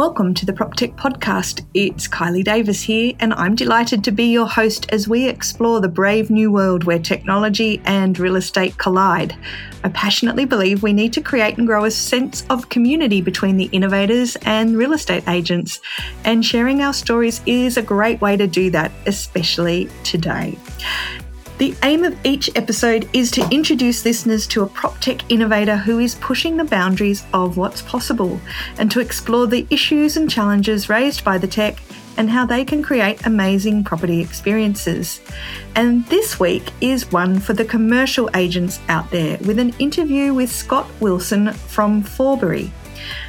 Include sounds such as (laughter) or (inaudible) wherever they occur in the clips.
Welcome to the PropTech podcast. It's Kylie Davis here, and I'm delighted to be your host as we explore the brave new world where technology and real estate collide. I passionately believe we need to create and grow a sense of community between the innovators and real estate agents, and sharing our stories is a great way to do that, especially today. The aim of each episode is to introduce listeners to a prop tech innovator who is pushing the boundaries of what's possible and to explore the issues and challenges raised by the tech and how they can create amazing property experiences. And this week is one for the commercial agents out there with an interview with Scott Wilson from Forbury.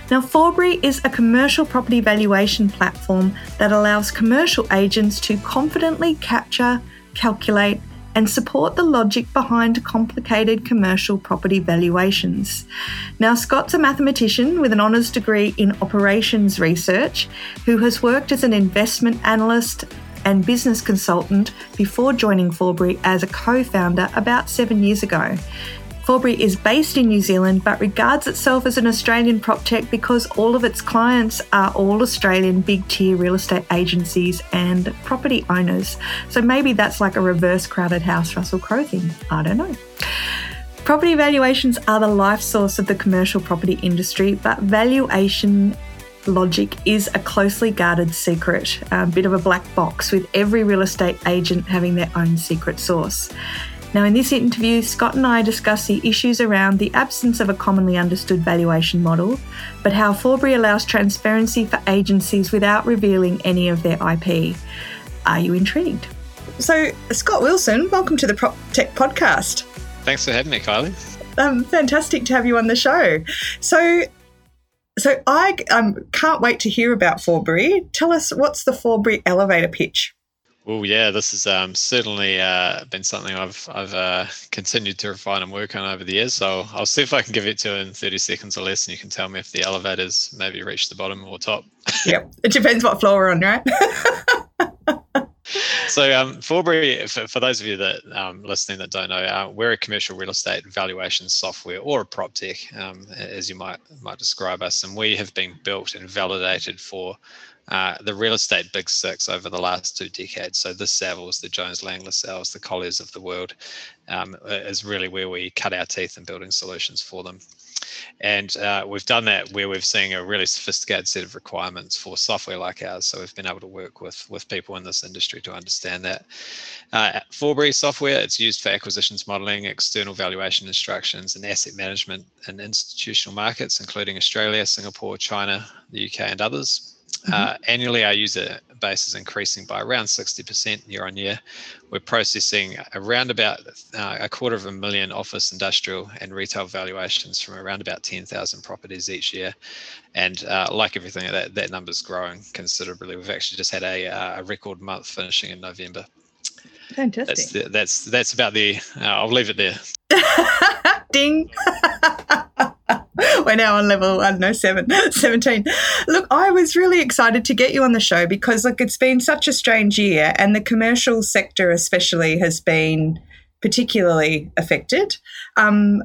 Now, Forbury is a commercial property valuation platform that allows commercial agents to confidently capture, calculate, and support the logic behind complicated commercial property valuations. Now, Scott's a mathematician with an honours degree in operations research who has worked as an investment analyst and business consultant before joining Forbury as a co founder about seven years ago. Forbury is based in New Zealand but regards itself as an Australian prop tech because all of its clients are all Australian big tier real estate agencies and property owners. So maybe that's like a reverse crowded house Russell Crowe thing. I don't know. Property valuations are the life source of the commercial property industry, but valuation logic is a closely guarded secret, a bit of a black box, with every real estate agent having their own secret source. Now, in this interview, Scott and I discuss the issues around the absence of a commonly understood valuation model, but how Forbury allows transparency for agencies without revealing any of their IP. Are you intrigued? So, Scott Wilson, welcome to the Prop Tech Podcast. Thanks for having me, Kylie. Um, fantastic to have you on the show. So, so I um, can't wait to hear about Forbury. Tell us what's the Forbury elevator pitch? Well, yeah, this has um, certainly uh, been something I've I've uh, continued to refine and work on over the years. So I'll see if I can give it to you in 30 seconds or less, and you can tell me if the elevators maybe reach the bottom or top. yep, it depends what floor we're on, right? (laughs) so um, Forbury, for, for, those of you that um, listening that don't know, uh, we're a commercial real estate valuation software or a prop tech, um, as you might might describe us, and we have been built and validated for uh, the real estate big six over the last two decades. So the Savills, the Jones Lang LaSalles, the Colliers of the world um, is really where we cut our teeth in building solutions for them. And uh, we've done that where we've seen a really sophisticated set of requirements for software like ours. So we've been able to work with with people in this industry to understand that. Uh, Forbury software, it's used for acquisitions modeling, external valuation instructions, and asset management in institutional markets, including Australia, Singapore, China, the UK, and others. Mm-hmm. Uh, annually, our user base is increasing by around 60% year on year. We're processing around about uh, a quarter of a million office, industrial, and retail valuations from around about 10,000 properties each year. And uh, like everything, that, that number's growing considerably. We've actually just had a, uh, a record month finishing in November. Fantastic. That's, the, that's, that's about the, uh, I'll leave it there. (laughs) Ding. (laughs) (laughs) We're now on level, I don't know, seven, (laughs) 17. Look, I was really excited to get you on the show because, look, it's been such a strange year, and the commercial sector, especially, has been particularly affected. Um,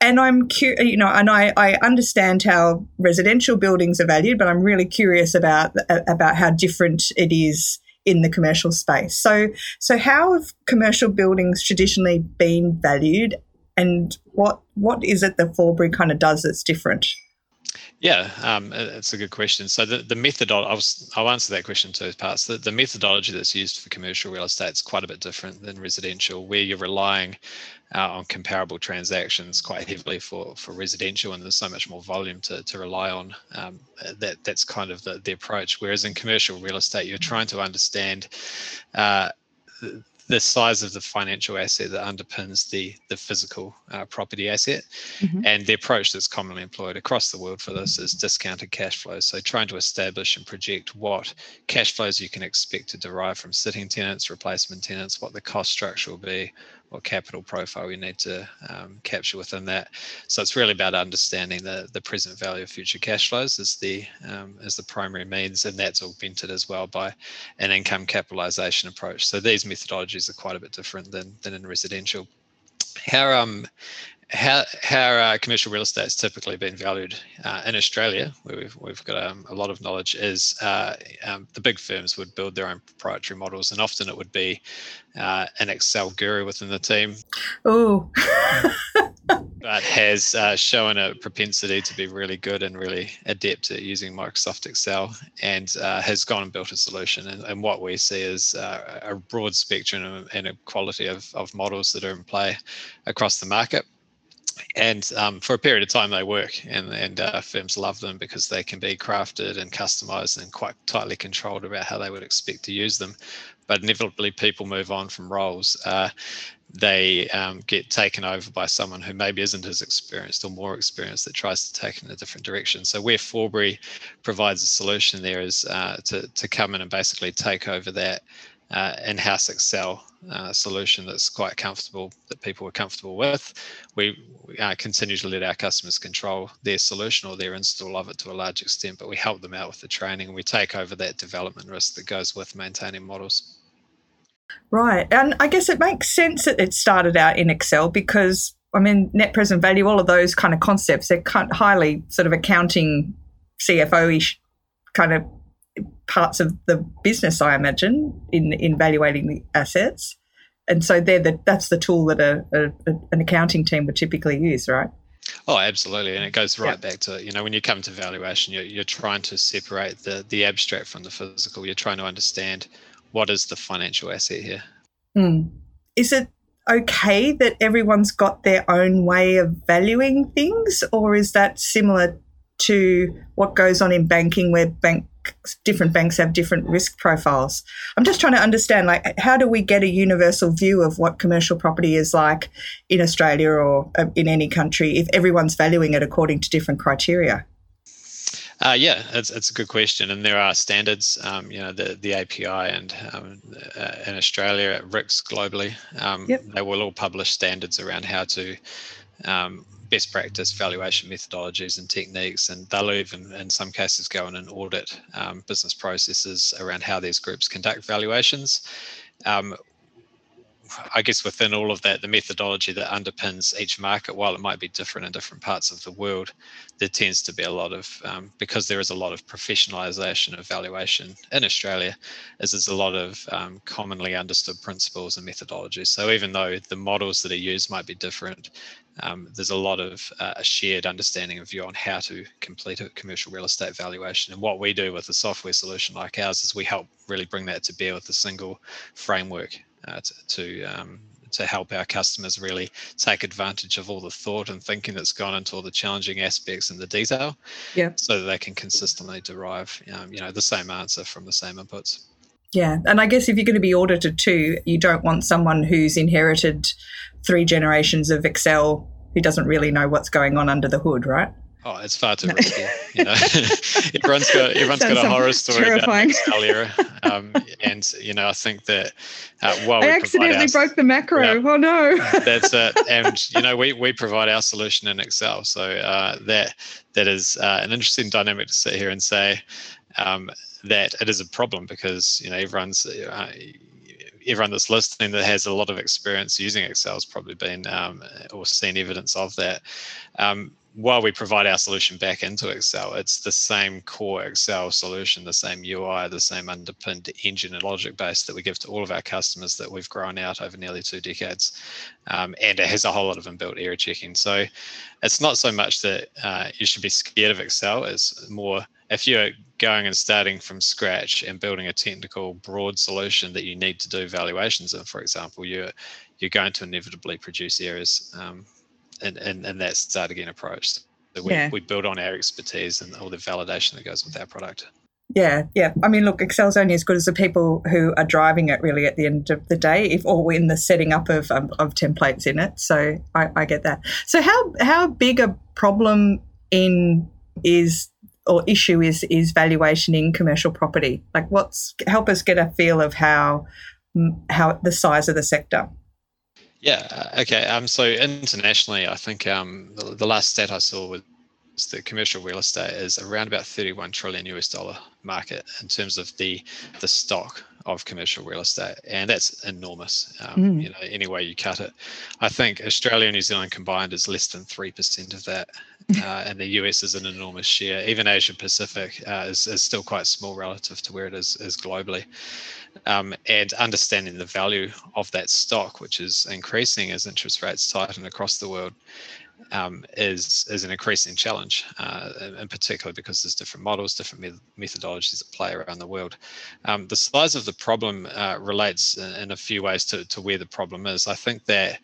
and I'm curious, you know, and I, I understand how residential buildings are valued, but I'm really curious about about how different it is in the commercial space. So, so how have commercial buildings traditionally been valued, and what what is it that Forbury kind of does that's different? Yeah, um, it's a good question. So the, the methodology, I'll, I'll answer that question in two parts. The, the methodology that's used for commercial real estate is quite a bit different than residential, where you're relying uh, on comparable transactions quite heavily for, for residential, and there's so much more volume to, to rely on. Um, that that's kind of the, the approach. Whereas in commercial real estate, you're trying to understand uh, the size of the financial asset that underpins the the physical uh, property asset mm-hmm. and the approach that's commonly employed across the world for this is discounted cash flows so trying to establish and project what cash flows you can expect to derive from sitting tenants replacement tenants what the cost structure will be what capital profile you need to um, capture within that. So it's really about understanding the the present value of future cash flows as the um, as the primary means, and that's augmented as well by an income capitalization approach. So these methodologies are quite a bit different than than in residential. How um how how uh, commercial real estate has typically been valued uh, in Australia, where we've we've got um, a lot of knowledge, is uh, um, the big firms would build their own proprietary models, and often it would be uh, an Excel guru within the team. Oh. (laughs) but has uh, shown a propensity to be really good and really adept at using Microsoft Excel, and uh, has gone and built a solution. And, and what we see is a broad spectrum and a quality of, of models that are in play across the market and um, for a period of time they work and, and uh, firms love them because they can be crafted and customized and quite tightly controlled about how they would expect to use them. But inevitably people move on from roles uh, they um, get taken over by someone who maybe isn't as experienced or more experienced that tries to take in a different direction. So where forbury provides a solution there is uh, to, to come in and basically take over that uh, in-house Excel uh, solution that's quite comfortable, that people are comfortable with. We, we uh, continue to let our customers control their solution or their install of it to a large extent, but we help them out with the training and we take over that development risk that goes with maintaining models. Right. And I guess it makes sense that it started out in Excel because, I mean, net present value, all of those kind of concepts, they're highly sort of accounting CFO ish kind of parts of the business, I imagine, in, in evaluating the assets. And so they're the, that's the tool that a, a, an accounting team would typically use, right? Oh, absolutely, and it goes right back to you know when you come to valuation, you're, you're trying to separate the the abstract from the physical. You're trying to understand what is the financial asset here. Mm. Is it okay that everyone's got their own way of valuing things, or is that similar to what goes on in banking, where bank different banks have different risk profiles. I'm just trying to understand, like, how do we get a universal view of what commercial property is like in Australia or uh, in any country if everyone's valuing it according to different criteria? Uh, yeah, it's, it's a good question, and there are standards. Um, you know, the the API and um, uh, in Australia, RICS globally, um, yep. they will all publish standards around how to um, best practice valuation methodologies and techniques, and they'll even, in some cases, go in and audit um, business processes around how these groups conduct valuations. Um, I guess within all of that, the methodology that underpins each market, while it might be different in different parts of the world, there tends to be a lot of, um, because there is a lot of professionalization of valuation in Australia, as there's a lot of um, commonly understood principles and methodologies. So even though the models that are used might be different, um, there's a lot of uh, a shared understanding of view on how to complete a commercial real estate valuation. And what we do with a software solution like ours is we help really bring that to bear with a single framework uh, to to, um, to help our customers really take advantage of all the thought and thinking that's gone into all the challenging aspects and the detail, yeah, so that they can consistently derive um, you know the same answer from the same inputs. Yeah, and I guess if you're going to be audited too, you don't want someone who's inherited three generations of Excel who doesn't really know what's going on under the hood, right? Oh, it's far too risky. you know, (laughs) everyone's got everyone's got a horror story terrifying. about Excel era, um, and you know, I think that uh, while I accidentally our, broke the macro. Yeah, oh no! (laughs) that's it. And you know, we we provide our solution in Excel, so uh, that that is uh, an interesting dynamic to sit here and say um, that it is a problem because you know everyone's uh, everyone that's listening that has a lot of experience using Excel has probably been um, or seen evidence of that. Um, while we provide our solution back into Excel, it's the same core Excel solution, the same UI, the same underpinned engine and logic base that we give to all of our customers that we've grown out over nearly two decades. Um, and it has a whole lot of inbuilt error checking. So it's not so much that uh, you should be scared of Excel, it's more if you're going and starting from scratch and building a technical broad solution that you need to do valuations in, for example, you're you're going to inevitably produce errors. Um, and, and, and that start again approach. So we, yeah. we build on our expertise and all the validation that goes with our product. Yeah, yeah. I mean, look, Excel's only as good as the people who are driving it. Really, at the end of the day, if or in the setting up of um, of templates in it. So I, I get that. So how how big a problem in is or issue is is valuation in commercial property? Like, what's help us get a feel of how how the size of the sector. Yeah. Uh, okay. Um. So internationally, I think um the, the last stat I saw was that commercial real estate is around about 31 trillion US dollar market in terms of the the stock of commercial real estate, and that's enormous. Um, mm. You know, any way you cut it, I think Australia and New Zealand combined is less than three percent of that, (laughs) uh, and the US is an enormous share. Even Asia Pacific uh, is, is still quite small relative to where it is is globally. Um, and understanding the value of that stock, which is increasing as interest rates tighten across the world, um, is is an increasing challenge, uh, in particular because there's different models, different methodologies at play around the world. Um, the size of the problem uh, relates in a few ways to, to where the problem is. I think that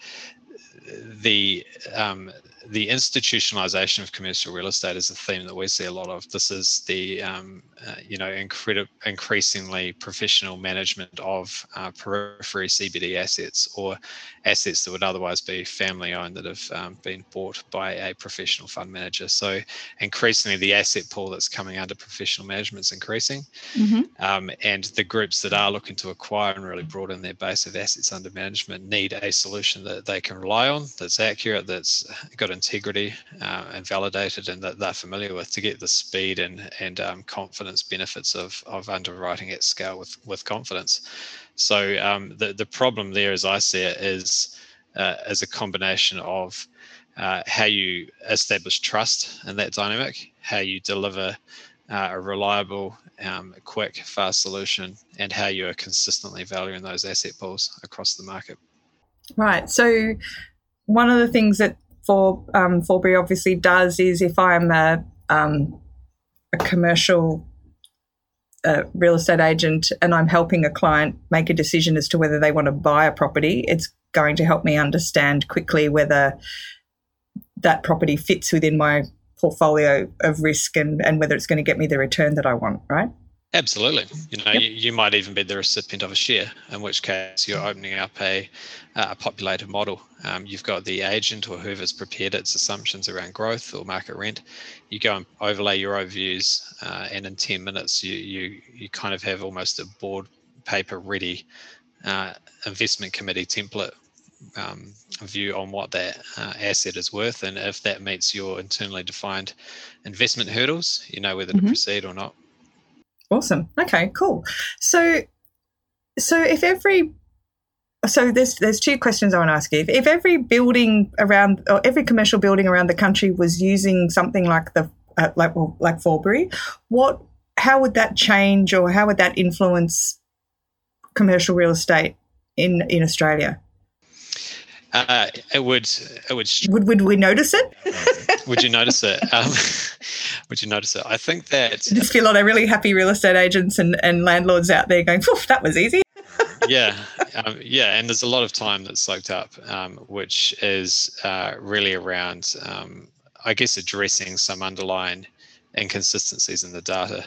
the um, the institutionalization of commercial real estate is a theme that we see a lot of. This is the um, uh, you know incredible, increasingly professional management of uh, periphery CBD assets or assets that would otherwise be family owned that have um, been bought by a professional fund manager. So increasingly, the asset pool that's coming under professional management is increasing, mm-hmm. um, and the groups that are looking to acquire and really broaden their base of assets under management need a solution that they can rely on, that's accurate, that's got integrity uh, and validated and that they're familiar with to get the speed and, and um, confidence benefits of, of underwriting at scale with, with confidence. So um, the, the problem there, as I see it, is, uh, is a combination of uh, how you establish trust in that dynamic, how you deliver uh, a reliable, um, quick, fast solution, and how you are consistently valuing those asset pools across the market. Right. So, one of the things that for um, Forbury obviously does is if I'm a, um, a commercial uh, real estate agent and I'm helping a client make a decision as to whether they want to buy a property, it's going to help me understand quickly whether that property fits within my portfolio of risk and, and whether it's going to get me the return that I want, right? Absolutely. You know, yep. you, you, might even be the recipient of a share, in which case you're opening up a, a populated model. Um, you've got the agent or whoever's prepared its assumptions around growth or market rent. You go and overlay your own views, uh, and in 10 minutes, you, you, you kind of have almost a board paper ready uh, investment committee template um, view on what that uh, asset is worth. And if that meets your internally defined investment hurdles, you know whether mm-hmm. to proceed or not. Awesome. Okay, cool. So, so if every so there's there's two questions I want to ask you. If, if every building around or every commercial building around the country was using something like the uh, like well, like Forbury, what how would that change or how would that influence commercial real estate in in Australia? Uh, it would. It would. Would would we notice it? would you (laughs) notice it? Um, (laughs) would you notice it? I think that. I just feel a lot of really happy real estate agents and, and landlords out there going, "That was easy." (laughs) yeah, um, yeah, and there's a lot of time that's soaked up, um, which is uh, really around, um, I guess, addressing some underlying inconsistencies in the data,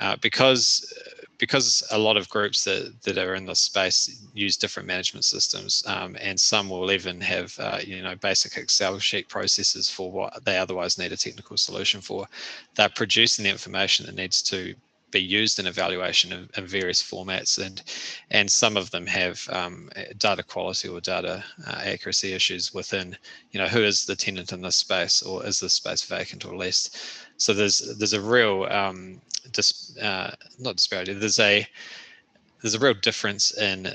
uh, because because a lot of groups that, that are in this space use different management systems, um, and some will even have uh, you know basic Excel sheet processes for what they otherwise need a technical solution for. They're producing the information that needs to be used in evaluation in, various formats, and and some of them have um, data quality or data uh, accuracy issues within you know who is the tenant in this space, or is this space vacant or leased. So there's there's a real um, dis, uh, not disparity. There's a there's a real difference in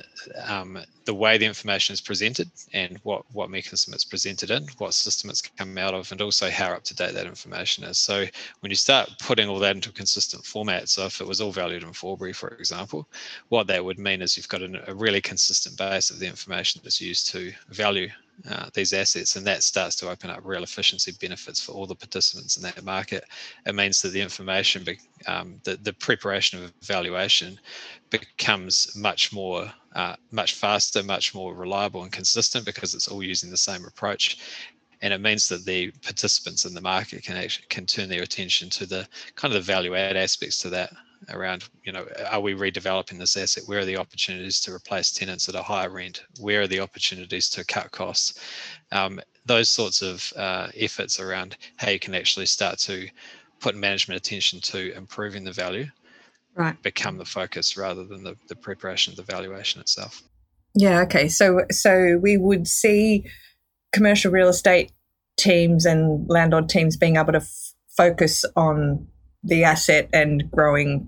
um, the way the information is presented and what what mechanism it's presented in, what system it's come out of, and also how up to date that information is. So when you start putting all that into a consistent format, so if it was all valued in Forbury, for example, what that would mean is you've got an, a really consistent base of the information that's used to value uh, these assets, and that starts to open up real efficiency benefits for all the participants in that market. It means that the information, be, um, the, the preparation of valuation becomes much more, uh, much faster, much more reliable and consistent because it's all using the same approach. And it means that the participants in the market can actually can turn their attention to the kind of the value add aspects to that around, you know, are we redeveloping this asset? Where are the opportunities to replace tenants at a higher rent? Where are the opportunities to cut costs? Um, those sorts of uh, efforts around how you can actually start to put management attention to improving the value right become the focus rather than the, the preparation of the valuation itself yeah okay so so we would see commercial real estate teams and landlord teams being able to f- focus on the asset and growing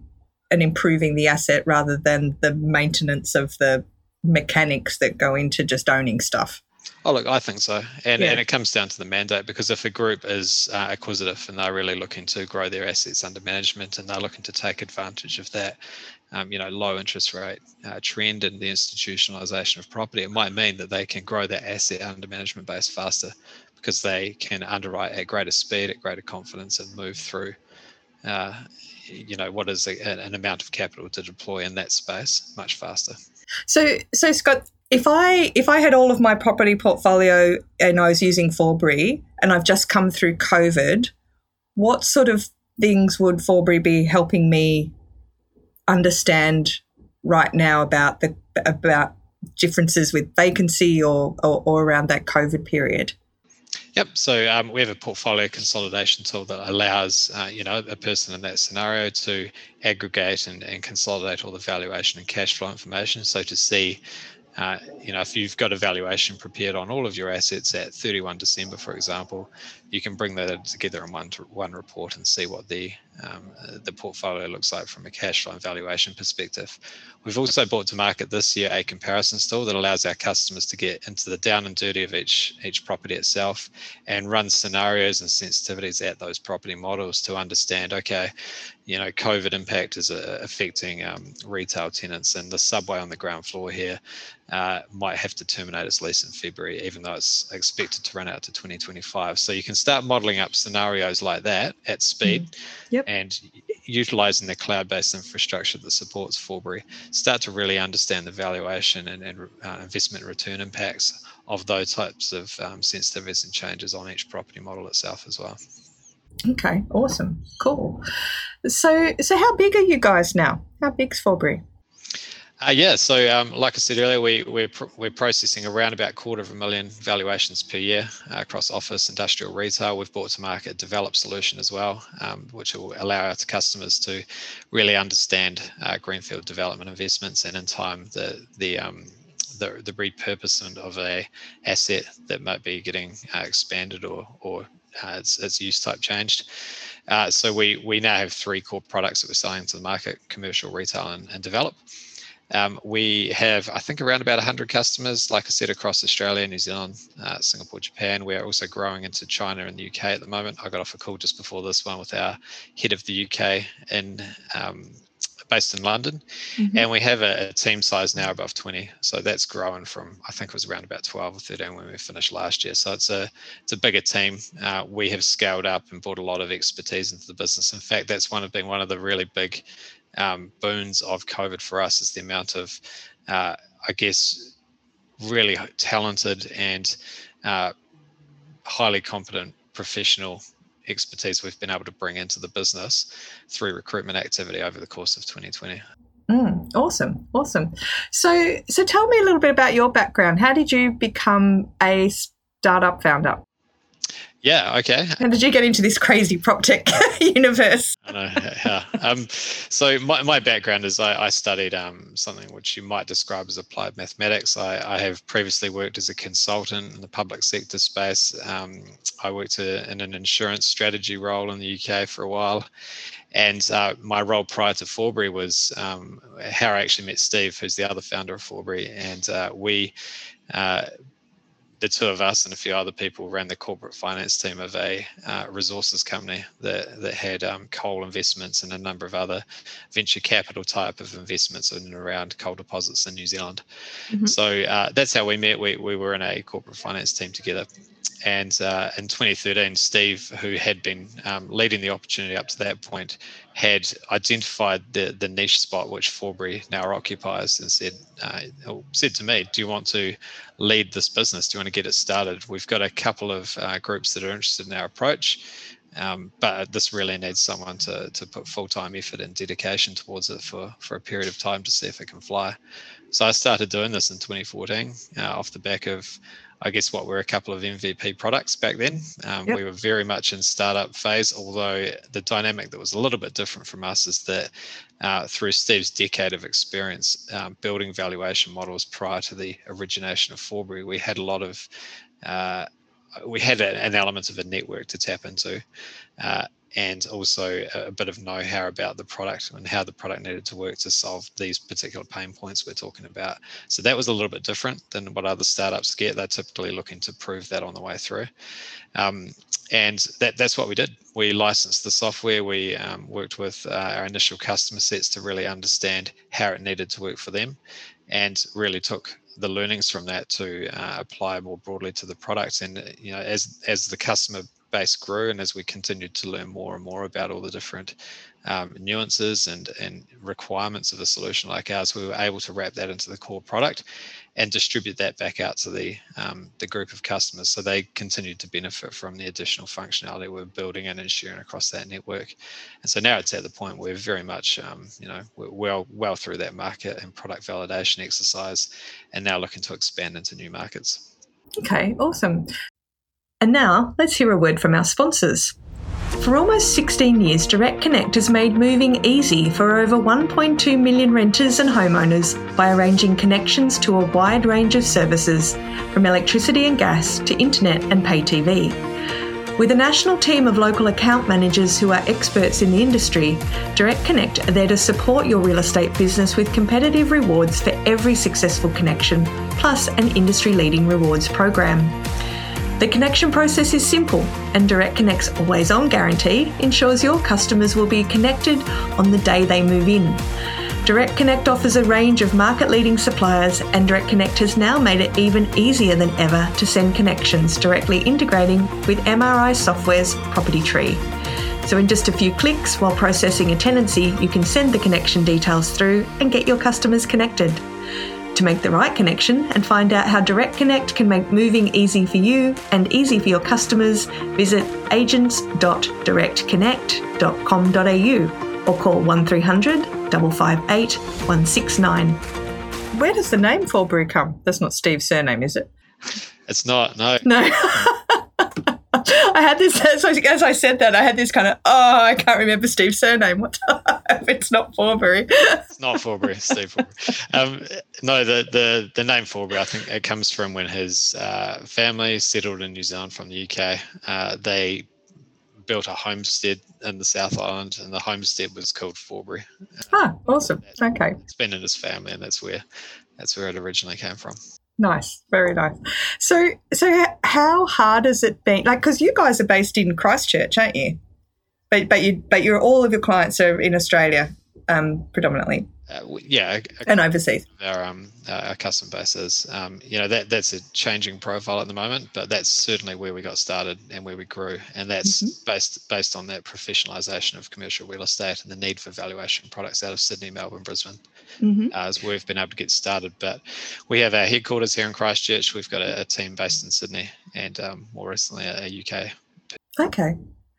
and improving the asset rather than the maintenance of the mechanics that go into just owning stuff. Oh, look, I think so. And, yeah. and it comes down to the mandate because if a group is uh, acquisitive and they're really looking to grow their assets under management and they're looking to take advantage of that, um, you know, low interest rate uh, trend and the institutionalization of property, it might mean that they can grow their asset under management base faster because they can underwrite at greater speed, at greater confidence, and move through, uh, you know, what is a, an amount of capital to deploy in that space much faster. So, so Scott, if I if I had all of my property portfolio and I was using Forbury and I've just come through COVID, what sort of things would Forbury be helping me understand right now about the about differences with vacancy or, or, or around that COVID period? Yep. So um, we have a portfolio consolidation tool that allows uh, you know a person in that scenario to aggregate and, and consolidate all the valuation and cash flow information. So to see uh, you know, if you've got a valuation prepared on all of your assets at 31 December, for example, you can bring that together in one one report and see what the um, the portfolio looks like from a cash flow and valuation perspective. We've also brought to market this year a comparison tool that allows our customers to get into the down and dirty of each each property itself and run scenarios and sensitivities at those property models to understand, okay, you know, COVID impact is uh, affecting um, retail tenants, and the subway on the ground floor here uh, might have to terminate its lease in February, even though it's expected to run out to 2025. So you can start modeling up scenarios like that at speed mm. yep. and utilizing the cloud-based infrastructure that supports Forbury, start to really understand the valuation and, and uh, investment return impacts of those types of um, sensitivities and changes on each property model itself as well. Okay, awesome, cool. So, so how big are you guys now? How big's Forbury? Uh, yeah, so um, like I said earlier, we, we're, pr- we're processing around about quarter of a million valuations per year uh, across office, industrial, retail. We've brought to market a developed solution as well, um, which will allow our customers to really understand uh, greenfield development investments and in time the the um, the, the repurposement of a asset that might be getting uh, expanded or or uh, its, its use type changed. Uh, so we we now have three core products that we're selling to the market: commercial, retail, and, and develop. Um, we have, I think, around about 100 customers, like I said, across Australia, New Zealand, uh, Singapore, Japan. We're also growing into China and the UK at the moment. I got off a call just before this one with our head of the UK in um, based in London, mm-hmm. and we have a, a, team size now above 20. So that's grown from I think it was around about 12 or 13 when we finished last year. So it's a it's a bigger team. Uh, we have scaled up and brought a lot of expertise into the business. In fact, that's one of being one of the really big um, boons of COVID for us is the amount of uh, I guess really talented and uh, highly competent professional expertise we've been able to bring into the business through recruitment activity over the course of 2020. Mm, awesome, awesome. So, so tell me a little bit about your background. How did you become a startup founder? Yeah. Okay. How did you get into this crazy prop tech (laughs) universe? I know. Yeah. Um, so my, my background is I, I studied um, something which you might describe as applied mathematics. I, I, have previously worked as a consultant in the public sector space. Um, I worked a, uh, in an insurance strategy role in the UK for a while. And uh, my role prior to Forbury was um, how I actually met Steve, who's the other founder of Forbury. And uh, we uh, the two of us and a few other people ran the corporate finance team of a uh, resources company that, that had um, coal investments and a number of other venture capital type of investments in and around coal deposits in New Zealand. Mm-hmm. So uh, that's how we met. We, we were in a corporate finance team together. And uh, in 2013, Steve, who had been um, leading the opportunity up to that point, had identified the the niche spot which Forbury now occupies, and said uh, said to me, "Do you want to lead this business? Do you want to get it started? We've got a couple of uh, groups that are interested in our approach." Um, but this really needs someone to, to put full-time effort and dedication towards it for, for a period of time to see if it can fly. So I started doing this in 2014 uh, off the back of I guess what were a couple of MVP products back then. Um, yep. We were very much in startup phase, although the dynamic that was a little bit different from us is that uh, through Steve's decade of experience um, building valuation models prior to the origination of Forbury, we had a lot of uh, we had a, an element of a network to tap into. Uh, and also a bit of know-how about the product and how the product needed to work to solve these particular pain points we're talking about. So that was a little bit different than what other startups get. They're typically looking to prove that on the way through. Um, and that, that's what we did. We licensed the software. We um, worked with uh, our initial customer sets to really understand how it needed to work for them, and really took the learnings from that to uh, apply more broadly to the product. And you know, as as the customer base grew and as we continued to learn more and more about all the different um, nuances and, and requirements of a solution like ours, we were able to wrap that into the core product and distribute that back out to the um, the group of customers. So they continued to benefit from the additional functionality we're building and ensuring across that network. And so now it's at the point where very much um, you know we're well well through that market and product validation exercise and now looking to expand into new markets. Okay awesome and now let's hear a word from our sponsors for almost 16 years, Direct Connect has made moving easy for over 1.2 million renters and homeowners by arranging connections to a wide range of services, from electricity and gas to internet and pay TV. With a national team of local account managers who are experts in the industry, Direct Connect are there to support your real estate business with competitive rewards for every successful connection, plus an industry leading rewards program. The connection process is simple, and Direct Connect's always on guarantee ensures your customers will be connected on the day they move in. Direct Connect offers a range of market leading suppliers, and Direct Connect has now made it even easier than ever to send connections directly integrating with MRI Software's Property Tree. So, in just a few clicks while processing a tenancy, you can send the connection details through and get your customers connected. To make the right connection and find out how Direct Connect can make moving easy for you and easy for your customers, visit agents.directconnect.com.au or call 1300 558 169. Where does the name Forbury come? That's not Steve's surname, is it? It's not, no. No. (laughs) I had this as I said that I had this kind of oh I can't remember Steve's surname. (laughs) What it's not Forbury. it's not Forbury, Steve Forbury. Um, no, the, the the name Forbury I think it comes from when his uh, family settled in New Zealand from the UK. Uh, they built a homestead in the South Island, and the homestead was called Forbury. Ah, awesome. Okay. It's been in his family, and that's where that's where it originally came from. Nice, very nice. So, so how hard has it been? Like, because you guys are based in Christchurch, aren't you? But but you but you're all of your clients are in Australia, um, predominantly. Uh, yeah, and overseas. Our um, our custom bases, um, you know, that that's a changing profile at the moment, but that's certainly where we got started and where we grew, and that's mm-hmm. based based on that professionalisation of commercial real estate and the need for valuation products out of Sydney, Melbourne, Brisbane, mm-hmm. uh, as we've been able to get started. But we have our headquarters here in Christchurch. We've got a, a team based in Sydney, and um, more recently a, a UK. Okay,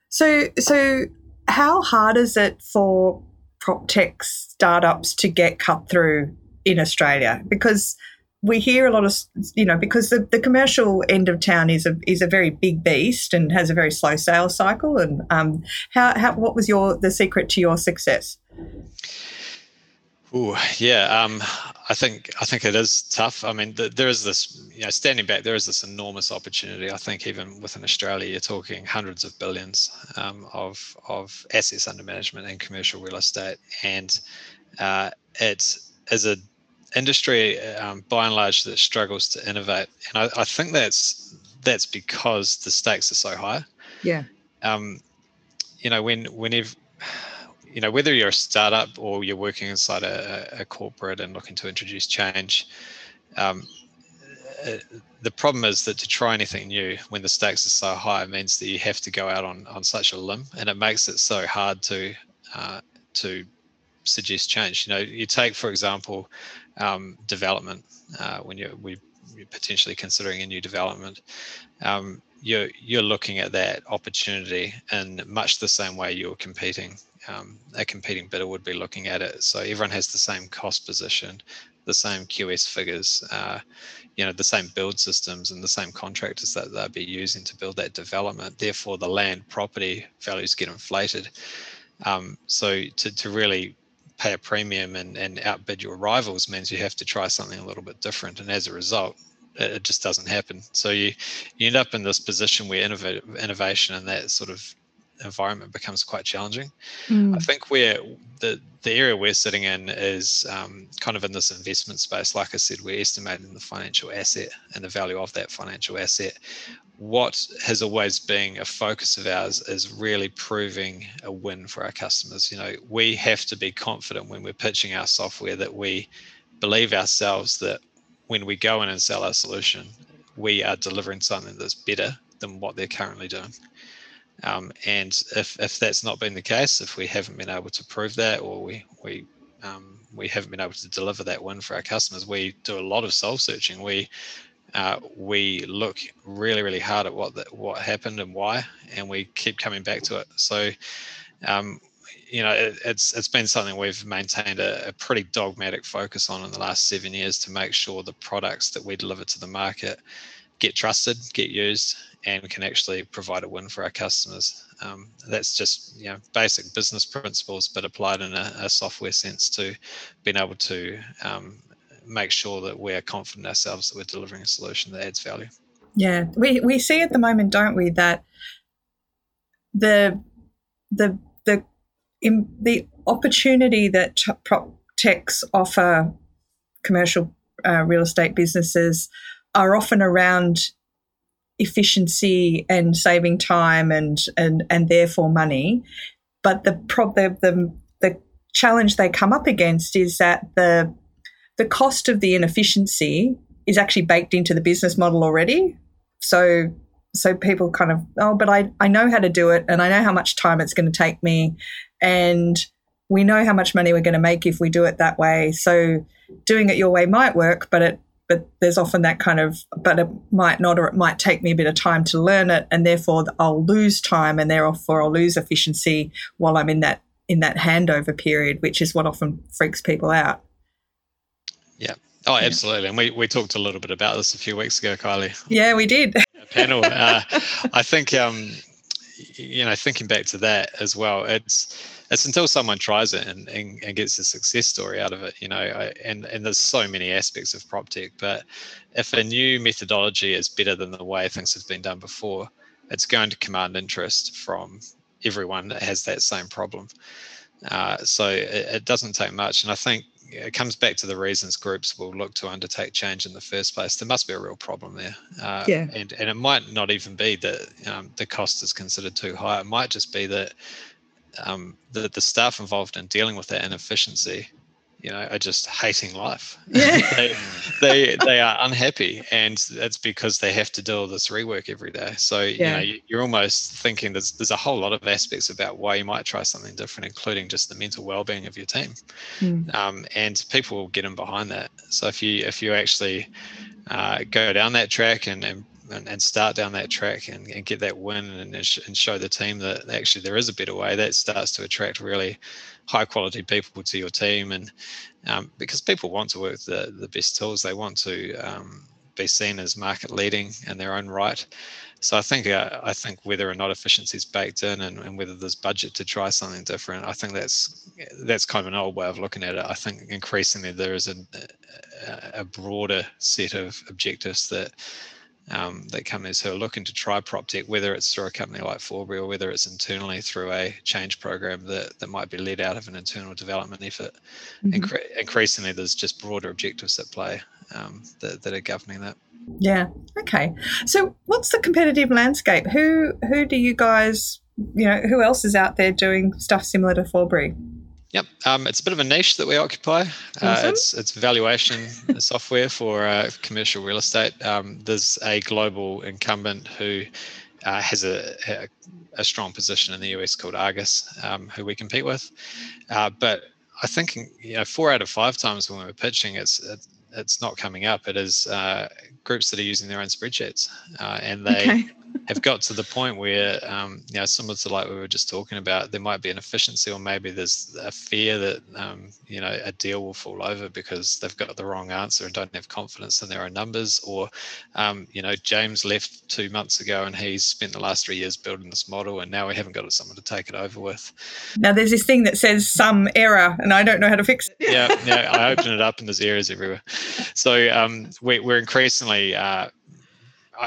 so so how hard is it for prop tech startups to get cut through in Australia because we hear a lot of you know because the, the commercial end of town is a is a very big beast and has a very slow sales cycle and um, how, how what was your the secret to your success Oh yeah, um, I think I think it is tough. I mean, the, there is this, you know, standing back, there is this enormous opportunity. I think even within Australia, you're talking hundreds of billions um, of of assets under management in commercial real estate, and uh, it is a industry um, by and large that struggles to innovate, and I, I, think that's that's because the stakes are so high. Yeah. Um, you know, when whenever you know whether you're a startup or you're working inside a, a corporate and looking to introduce change um, uh, the problem is that to try anything new when the stakes are so high means that you have to go out on, on such a limb and it makes it so hard to uh, to suggest change. You know you take for example um, development uh, when you're, we, are potentially considering a new development um, you're you're looking at that opportunity in much the same way you're competing um, a competing bidder would be looking at it. So everyone has the same cost position, the same QS figures, uh, you know, the same build systems and the same contractors that they'll be using to build that development. Therefore, the land property values get inflated. Um, so to, to really pay a premium and, and outbid your rivals means you have to try something a little bit different. And as a result, it just doesn't happen. So you, you end up in this position where innovation and that sort of environment becomes quite challenging. Mm. I think we're the the area we're sitting in is um, kind of in this investment space. Like I said, we're estimating the financial asset and the value of that financial asset. What has always been a focus of ours is really proving a win for our customers. You know, we have to be confident when we're pitching our software that we believe ourselves that when we go in and sell our solution, we are delivering something that's better than what they're currently doing. Um, and if, if that's not been the case, if we haven't been able to prove that, or we we um, we haven't been able to deliver that win for our customers, we do a lot of soul searching. We uh, we look really really hard at what the, what happened and why, and we keep coming back to it. So. Um, you know, it, it's it's been something we've maintained a, a, pretty dogmatic focus on in the last seven years to make sure the products that we deliver to the market get trusted, get used, and can actually provide a win for our customers. Um, that's just you know basic business principles, but applied in a, a software sense to being able to um, make sure that we're confident ourselves that we're delivering a solution that adds value. Yeah, we we see at the moment, don't we, that the the the in the opportunity that prop techs offer commercial uh, real estate businesses are often around efficiency and saving time and and and therefore money. But the prob the, the the challenge they come up against is that the the cost of the inefficiency is actually baked into the business model already. So so people kind of oh but I, I know how to do it and I know how much time it's going to take me and we know how much money we're going to make if we do it that way. So doing it your way might work, but it but there's often that kind of, but it might not, or it might take me a bit of time to learn it, and therefore I'll lose time, and therefore I'll lose efficiency while I'm in that in that handover period, which is what often freaks people out. Yeah. Oh, absolutely. And we, we talked a little bit about this a few weeks ago, Kylie. Yeah, we did. (laughs) panel. Uh, I think, um, you know, thinking back to that as well, it's it's until someone tries it and, and, and, gets a success story out of it, you know, I, and, and there's so many aspects of prop tech, but if a new methodology is better than the way things have been done before, it's going to command interest from everyone that has that same problem. Uh, so it, it doesn't take much. And I think it comes back to the reasons groups will look to undertake change in the first place. There must be a real problem there. Uh, yeah. And, and it might not even be that um, the cost is considered too high. It might just be that um, the, the staff involved in dealing with that inefficiency you know are just hating life (laughs) yeah. they, they they are unhappy and that's because they have to do all this rework every day so yeah. you know you're almost thinking there's there's a whole lot of aspects about why you might try something different including just the mental well-being of your team mm. um, and people will get in behind that so if you if you actually uh, go down that track and, and and, and start down that track and, and get that win and, and show the team that actually there is a better way, that starts to attract really high quality people to your team. And um, because people want to work with the, the best tools, they want to um, be seen as market leading in their own right. So I think uh, I think whether or not efficiency is baked in and, and, whether there's budget to try something different, I think that's that's kind of an old way of looking at it. I think increasingly there is a, a broader set of objectives that um, that companies who are looking to try prop tech, whether it's through a company like Forbury or whether it's internally through a change program that, that might be led out of an internal development effort. Mm-hmm. Incre- increasingly, there's just broader objectives at play um, that, that are governing that. Yeah. Okay. So, what's the competitive landscape? Who who do you guys, you know, who else is out there doing stuff similar to Forbury? Yep, um, it's a bit of a niche that we occupy. Uh, awesome. Uh, it's it's valuation (laughs) software for uh, commercial real estate. Um, there's a global incumbent who uh, has a, a, a, strong position in the US called Argus, um, who we compete with. Uh, but I think you know four out of five times when we're pitching, it's it's not coming up. It is uh, groups that are using their own spreadsheets, and they. Okay have got to the point where, um, you know, similar to like we were just talking about, there might be an efficiency or maybe there's a fear that, um, you know, a deal will fall over because they've got the wrong answer and don't have confidence in their own numbers. Or, um, you know, James left two months ago and he's spent the last three years building this model and now we haven't got someone to take it over with. Now there's this thing that says some error and I don't know how to fix it. yeah, yeah, I open it up and there's errors everywhere. So um, we, are increasingly uh,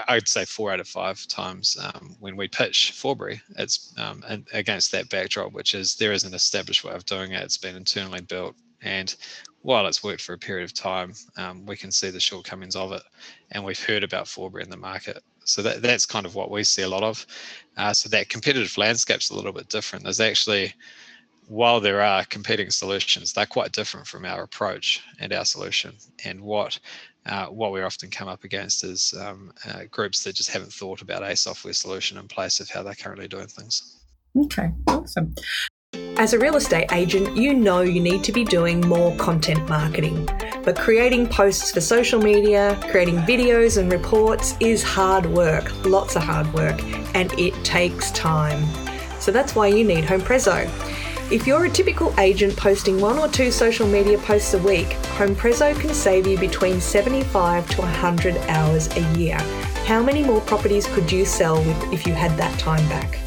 I'd say four out of five times um, when we pitch Forbury, it's um, against that backdrop, which is there is an established way of doing it. It's been internally built, and while it's worked for a period of time, um, we can see the shortcomings of it, and we've heard about Forbury in the market. So that, that's kind of what we see a lot of. Uh, so that competitive landscape's a little bit different. There's actually while there are competing solutions, they're quite different from our approach and our solution. And what uh, what we often come up against is um, uh, groups that just haven't thought about a software solution in place of how they're currently doing things. Okay, awesome. As a real estate agent, you know you need to be doing more content marketing. But creating posts for social media, creating videos and reports is hard work, lots of hard work, and it takes time. So that's why you need Home HomePrezo. If you're a typical agent posting one or two social media posts a week, HomePrezo can save you between 75 to 100 hours a year. How many more properties could you sell with if you had that time back?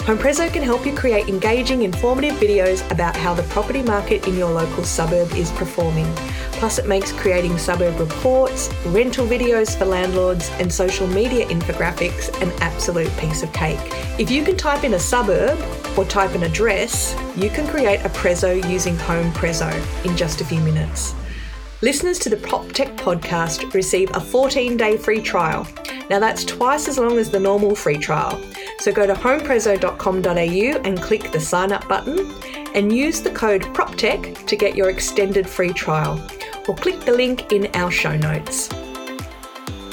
HomePrezo can help you create engaging, informative videos about how the property market in your local suburb is performing. Plus, it makes creating suburb reports, rental videos for landlords, and social media infographics an absolute piece of cake. If you can type in a suburb or type an address, you can create a Prezo using HomePrezo in just a few minutes. Listeners to the PropTech podcast receive a 14 day free trial. Now, that's twice as long as the normal free trial. So go to homeprezo.com.au and click the sign up button and use the code PropTech to get your extended free trial. Or click the link in our show notes.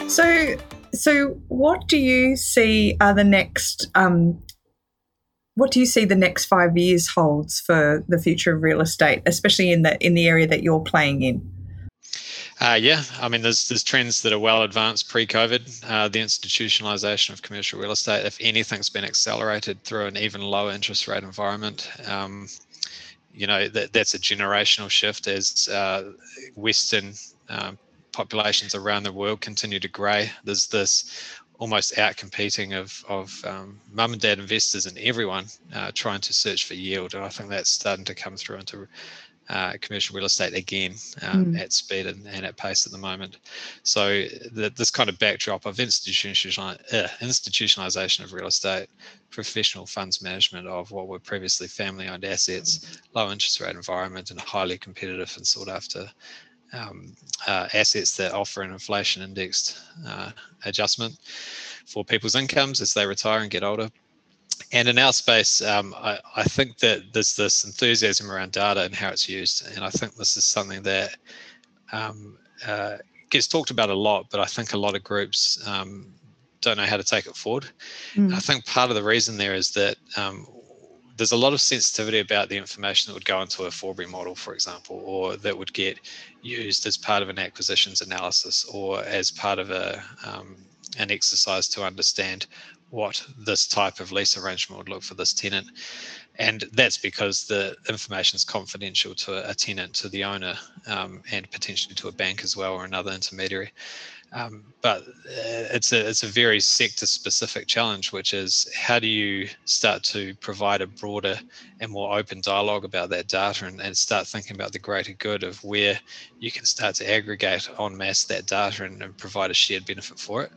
So, so what do you see are the next? Um, what do you see the next five years holds for the future of real estate, especially in the in the area that you're playing in? Uh, yeah, I mean, there's there's trends that are well advanced pre-COVID. Uh, the institutionalization of commercial real estate, if anything's been accelerated through an even lower interest rate environment. Um, you know, that, that's a generational shift as uh, Western um, populations around the world continue to grey. There's this almost out competing of of um, mum and dad investors and everyone uh, trying to search for yield, and I think that's starting to come through into uh, commercial real estate again um, mm. at speed and, and, at pace at the moment. So the, this kind of backdrop of institutional, uh, institutionalization of real estate, professional funds management of what were previously family-owned assets, low interest rate environment, and highly competitive and sought after um, uh, assets that offer an inflation indexed uh, adjustment for people's incomes as they retire and get older and in our space, um, I, I, think that there's this enthusiasm around data and how it's used. And I think this is something that um, uh, gets talked about a lot, but I think a lot of groups um, don't know how to take it forward. Mm. I think part of the reason there is that um, there's a lot of sensitivity about the information that would go into a Forbury model, for example, or that would get used as part of an acquisitions analysis or as part of a um, an exercise to understand what this type of lease arrangement would look for this tenant. And that's because the information is confidential to a tenant, to the owner, um, and potentially to a bank as well or another intermediary. Um, but uh, it's a it's a very sector specific challenge, which is how do you start to provide a broader and more open dialogue about that data and, and start thinking about the greater good of where you can start to aggregate en masse that data and, and provide a shared benefit for it.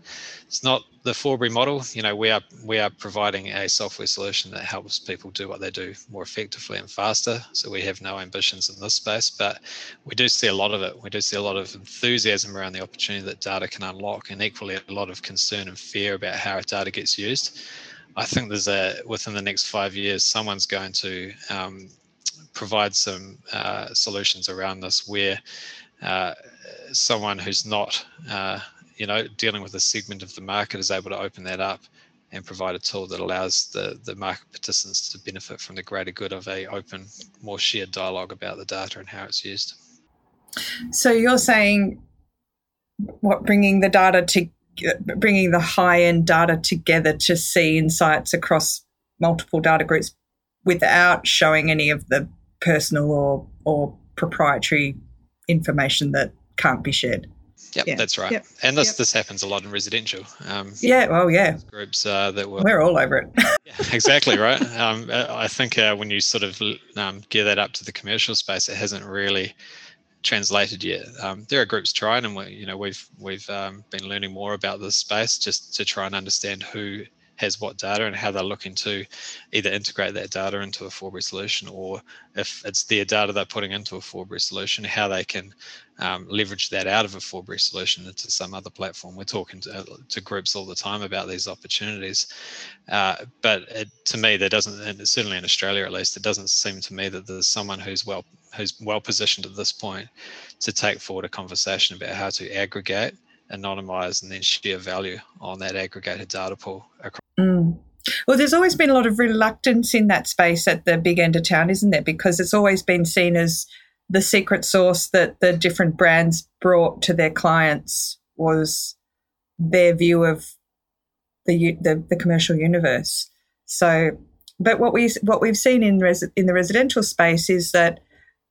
It's not the Forbury model, you know, we are we are providing a software solution that helps people do what they do more effectively and faster. So we have no ambitions in this space, but we do see a lot of it. We do see a lot of enthusiasm around the opportunity that data can unlock, and equally a lot of concern and fear about how data gets used. I think there's a within the next five years, someone's going to um, provide some uh, solutions around this where uh, someone who's not uh, you know, dealing with a segment of the market is able to open that up and provide a tool that allows the, the market participants to benefit from the greater good of a open, more shared dialogue about the data and how it's used. So you're saying what bringing the data to bringing the high end data together to see insights across multiple data groups without showing any of the personal or or proprietary information that can't be shared. Yep, yeah. that's right. Yep. And this yep. this happens a lot in residential. Um, yeah, well, yeah. Groups uh, that were we're all over it. (laughs) yeah, exactly right. Um, I think uh, when you sort of um, gear that up to the commercial space, it hasn't really translated yet. Um, there are groups trying, and we, you know we've we've um, been learning more about this space just to try and understand who has what data and how they're looking to either integrate that data into a Forbury solution or if it's their data they're putting into a Forbury solution, how they can um, leverage that out of a Forbury solution into some other platform. We're talking to, to groups all the time about these opportunities. Uh, but it, to me, there doesn't, and certainly in Australia at least, it doesn't seem to me that there's someone who's well who's well positioned at this point to take forward a conversation about how to aggregate anonymize and then share value on that aggregated data pool. Mm. Well, there's always been a lot of reluctance in that space at the big end of town, isn't there? Because it's always been seen as the secret sauce that the different brands brought to their clients was their view of the the, the commercial universe. So, but what we what we've seen in res, in the residential space is that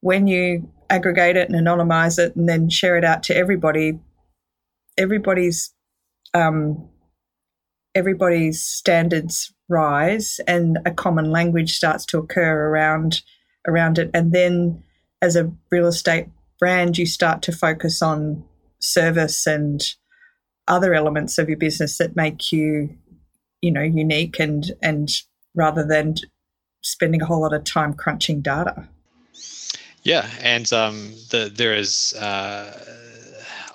when you aggregate it and anonymize it and then share it out to everybody, everybody's um, everybody's standards rise and a common language starts to occur around around it. And then as a real estate brand you start to focus on service and other elements of your business that make you you know unique and and rather than spending a whole lot of time crunching data yeah and um, the, there is uh,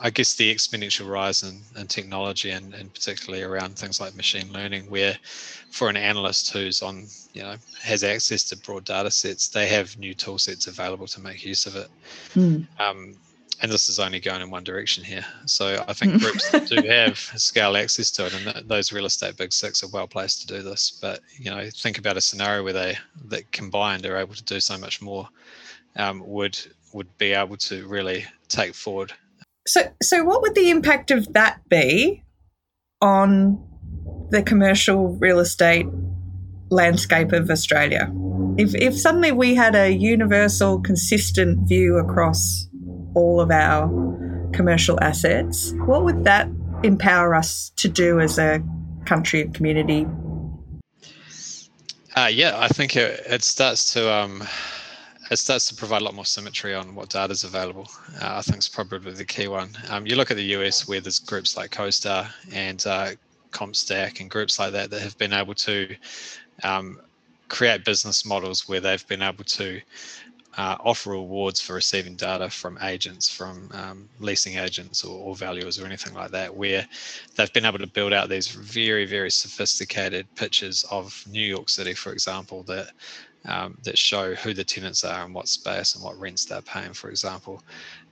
I guess the exponential rise in, in technology and, and particularly around things like machine learning, where for an analyst who's on, you know, has access to broad data sets, they have new tool sets available to make use of it. Mm. Um, and this is only going in one direction here. So I think (laughs) groups that do have scale access to it, and th- those real estate big six are well placed to do this. But you know, think about a scenario where they that combined are able to do so much more. Um, would would be able to really take forward so, so what would the impact of that be on the commercial real estate landscape of Australia? If, if suddenly we had a universal, consistent view across all of our commercial assets, what would that empower us to do as a country and community? Uh, yeah, I think it, it starts to um, it starts to provide a lot more symmetry on what data is available. Uh, I think is probably the key one. Um, you look at the US where there's groups like CoStar and uh, CompStak and groups like that that have been able to um, create business models where they've been able to uh, offer rewards for receiving data from agents, from um, leasing agents or, or, valuers or anything like that, where they've been able to build out these very, very sophisticated pictures of New York City, for example, that um, that show who the tenants are and what space and what rents they're paying, for example.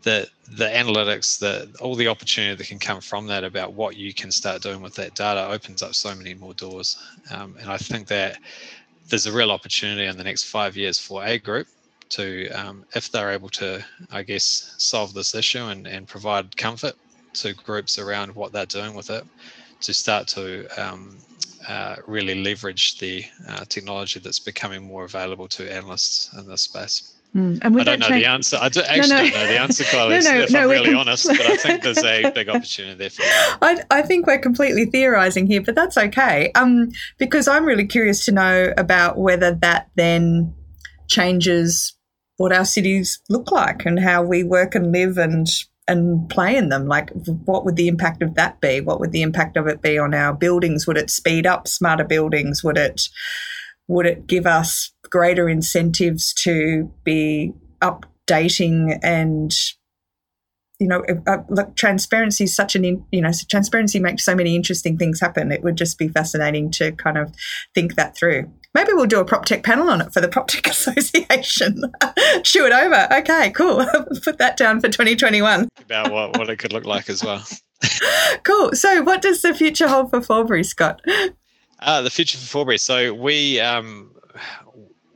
The the analytics, the all the opportunity that can come from that about what you can start doing with that data opens up so many more doors. Um, and I think that there's a real opportunity in the next five years for a group to, um, if they're able to, I guess, solve this issue and, and provide comfort to groups around what they're doing with it, to start to um, uh, really leverage the uh, technology that's becoming more available to analysts in this space. Mm. And I don't know change- the answer. I do, actually no, no. don't know the answer, (laughs) Kylie, no, no, if no, I'm really honest, but I think there's a big (laughs) opportunity there for I, I think we're completely theorizing here, but that's okay. Um, because I'm really curious to know about whether that then changes what our cities look like and how we work and live and and play in them like what would the impact of that be? What would the impact of it be on our buildings? Would it speed up smarter buildings? Would it would it give us greater incentives to be updating and you know uh, look transparency is such an in, you know transparency makes so many interesting things happen it would just be fascinating to kind of think that through Maybe we'll do a prop tech panel on it for the Prop Tech (laughs) Association. (laughs) Shoo it over. Okay, cool. (laughs) Put that down for 2021. About what, what it could look like as well. cool. So, what does the future hold for Forbury, Scott? Uh, the future for Forbury. So, we um,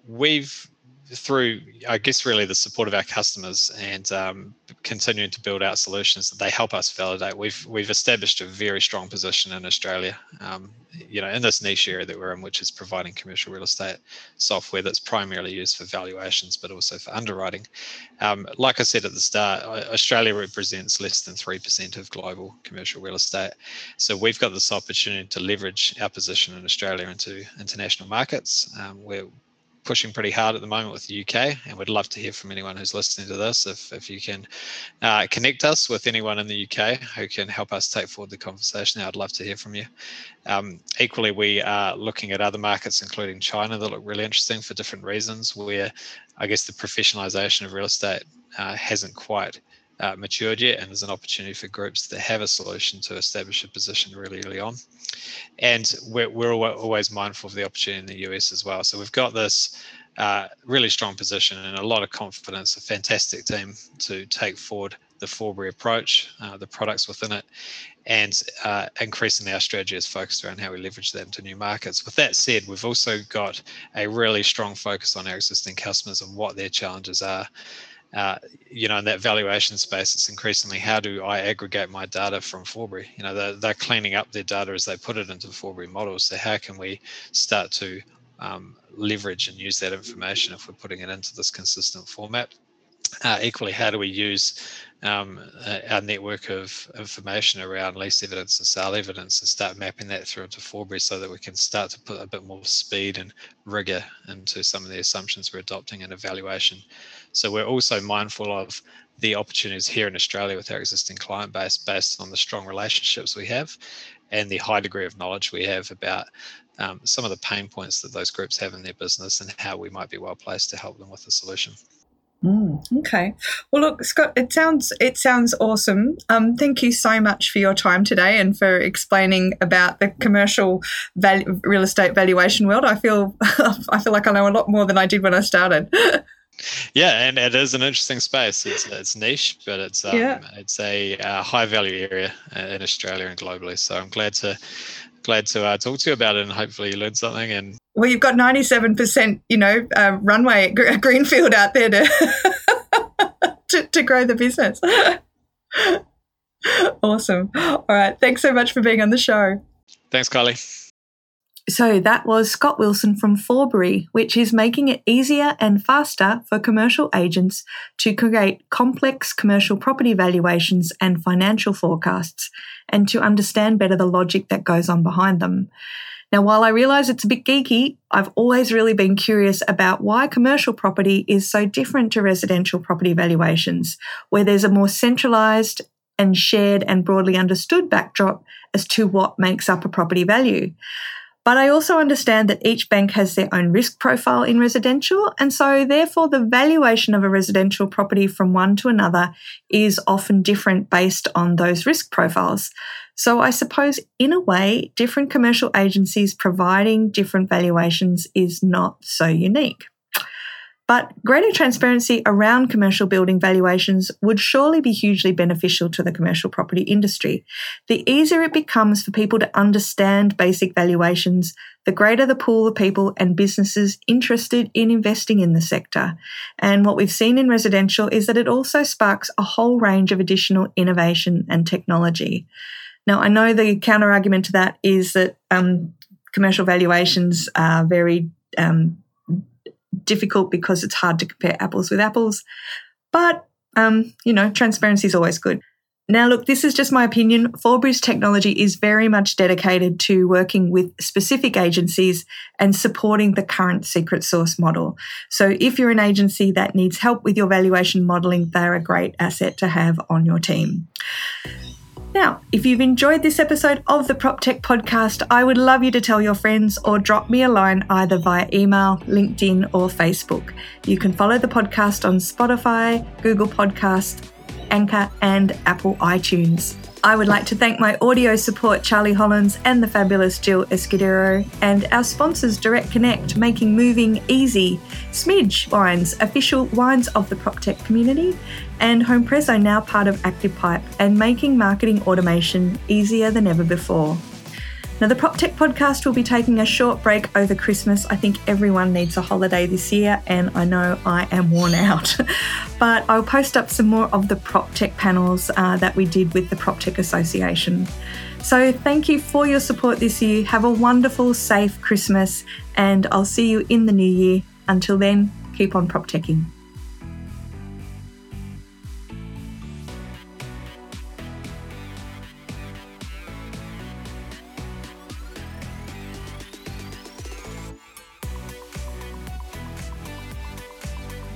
we've through, I guess, really the support of our customers and um, continuing to build out solutions that they help us validate. We've we've established a very strong position in Australia, um, you know, in this niche area that we're in, which is providing commercial real estate software that's primarily used for valuations, but also for underwriting. Um, like I said at the start, Australia represents less than three percent of global commercial real estate, so we've got this opportunity to leverage our position in Australia into international markets. Um, where pushing pretty hard at the moment with the UK, and we'd love to hear from anyone who's listening to this. If, if you can uh, connect us with anyone in the UK who can help us take forward the conversation, I'd love to hear from you. Um, equally, we are looking at other markets, including China, that look really interesting for different reasons, where I guess the professionalization of real estate uh, hasn't quite uh, matured yet, and there's an opportunity for groups that have a solution to establish a position really early on. And we're, we're always mindful of the opportunity in the US as well. So we've got this uh, really strong position and a lot of confidence, a fantastic team to take forward the Forbury approach, uh, the products within it, and uh, increasingly our strategy is focused around how we leverage that into new markets. With that said, we've also got a really strong focus on our existing customers and what their challenges are uh, you know, in that valuation space, it's increasingly how do I aggregate my data from Forbury? You know, they're, they're cleaning up their data as they put it into the Forbury models. So how can we start to um, leverage and use that information if we're putting it into this consistent format? Uh, equally, how do we use um, our network of information around lease evidence and sale evidence and start mapping that through into Forbury so that we can start to put a bit more speed and rigor into some of the assumptions we're adopting in evaluation. So we're also mindful of the opportunities here in Australia with our existing client base based on the strong relationships we have and the high degree of knowledge we have about um, some of the pain points that those groups have in their business and how we might be well placed to help them with a solution. Mm, okay. Well, look, Scott, it sounds it sounds awesome. Um, thank you so much for your time today and for explaining about the commercial value, real estate valuation world. I feel (laughs) I feel like I know a lot more than I did when I started. (laughs) yeah, and it is an interesting space. It's it's niche, but it's um, yeah. it's a uh, high value area uh, in Australia and globally. So I'm glad to glad to uh, talk to you about it, and hopefully you learned something and well, you've got 97%, you know, uh, runway, (laughs) greenfield out there to, (laughs) to, to grow the business. (laughs) awesome. All right. Thanks so much for being on the show. Thanks, Kylie. So that was Scott Wilson from Forbury, which is making it easier and faster for commercial agents to create complex commercial property valuations and financial forecasts and to understand better the logic that goes on behind them. Now, while I realize it's a bit geeky, I've always really been curious about why commercial property is so different to residential property valuations, where there's a more centralized and shared and broadly understood backdrop as to what makes up a property value. But I also understand that each bank has their own risk profile in residential, and so therefore the valuation of a residential property from one to another is often different based on those risk profiles. So I suppose in a way, different commercial agencies providing different valuations is not so unique. But greater transparency around commercial building valuations would surely be hugely beneficial to the commercial property industry. The easier it becomes for people to understand basic valuations, the greater the pool of people and businesses interested in investing in the sector. And what we've seen in residential is that it also sparks a whole range of additional innovation and technology. Now, I know the counter argument to that is that um, commercial valuations are very um, difficult because it's hard to compare apples with apples. But, um, you know, transparency is always good. Now, look, this is just my opinion. Forbury's technology is very much dedicated to working with specific agencies and supporting the current secret source model. So, if you're an agency that needs help with your valuation modeling, they're a great asset to have on your team. Now, if you've enjoyed this episode of the PropTech podcast, I would love you to tell your friends or drop me a line either via email, LinkedIn, or Facebook. You can follow the podcast on Spotify, Google Podcast, Anchor, and Apple iTunes. I would like to thank my audio support, Charlie Hollins, and the fabulous Jill Escudero, and our sponsors, Direct Connect, making moving easy, Smidge Wines, official wines of the PropTech community, and Home Prezo, now part of ActivePipe, and making marketing automation easier than ever before. Now, the PropTech podcast will be taking a short break over Christmas. I think everyone needs a holiday this year, and I know I am worn out. (laughs) but I'll post up some more of the PropTech panels uh, that we did with the PropTech Association. So, thank you for your support this year. Have a wonderful, safe Christmas, and I'll see you in the new year. Until then, keep on PropTeching.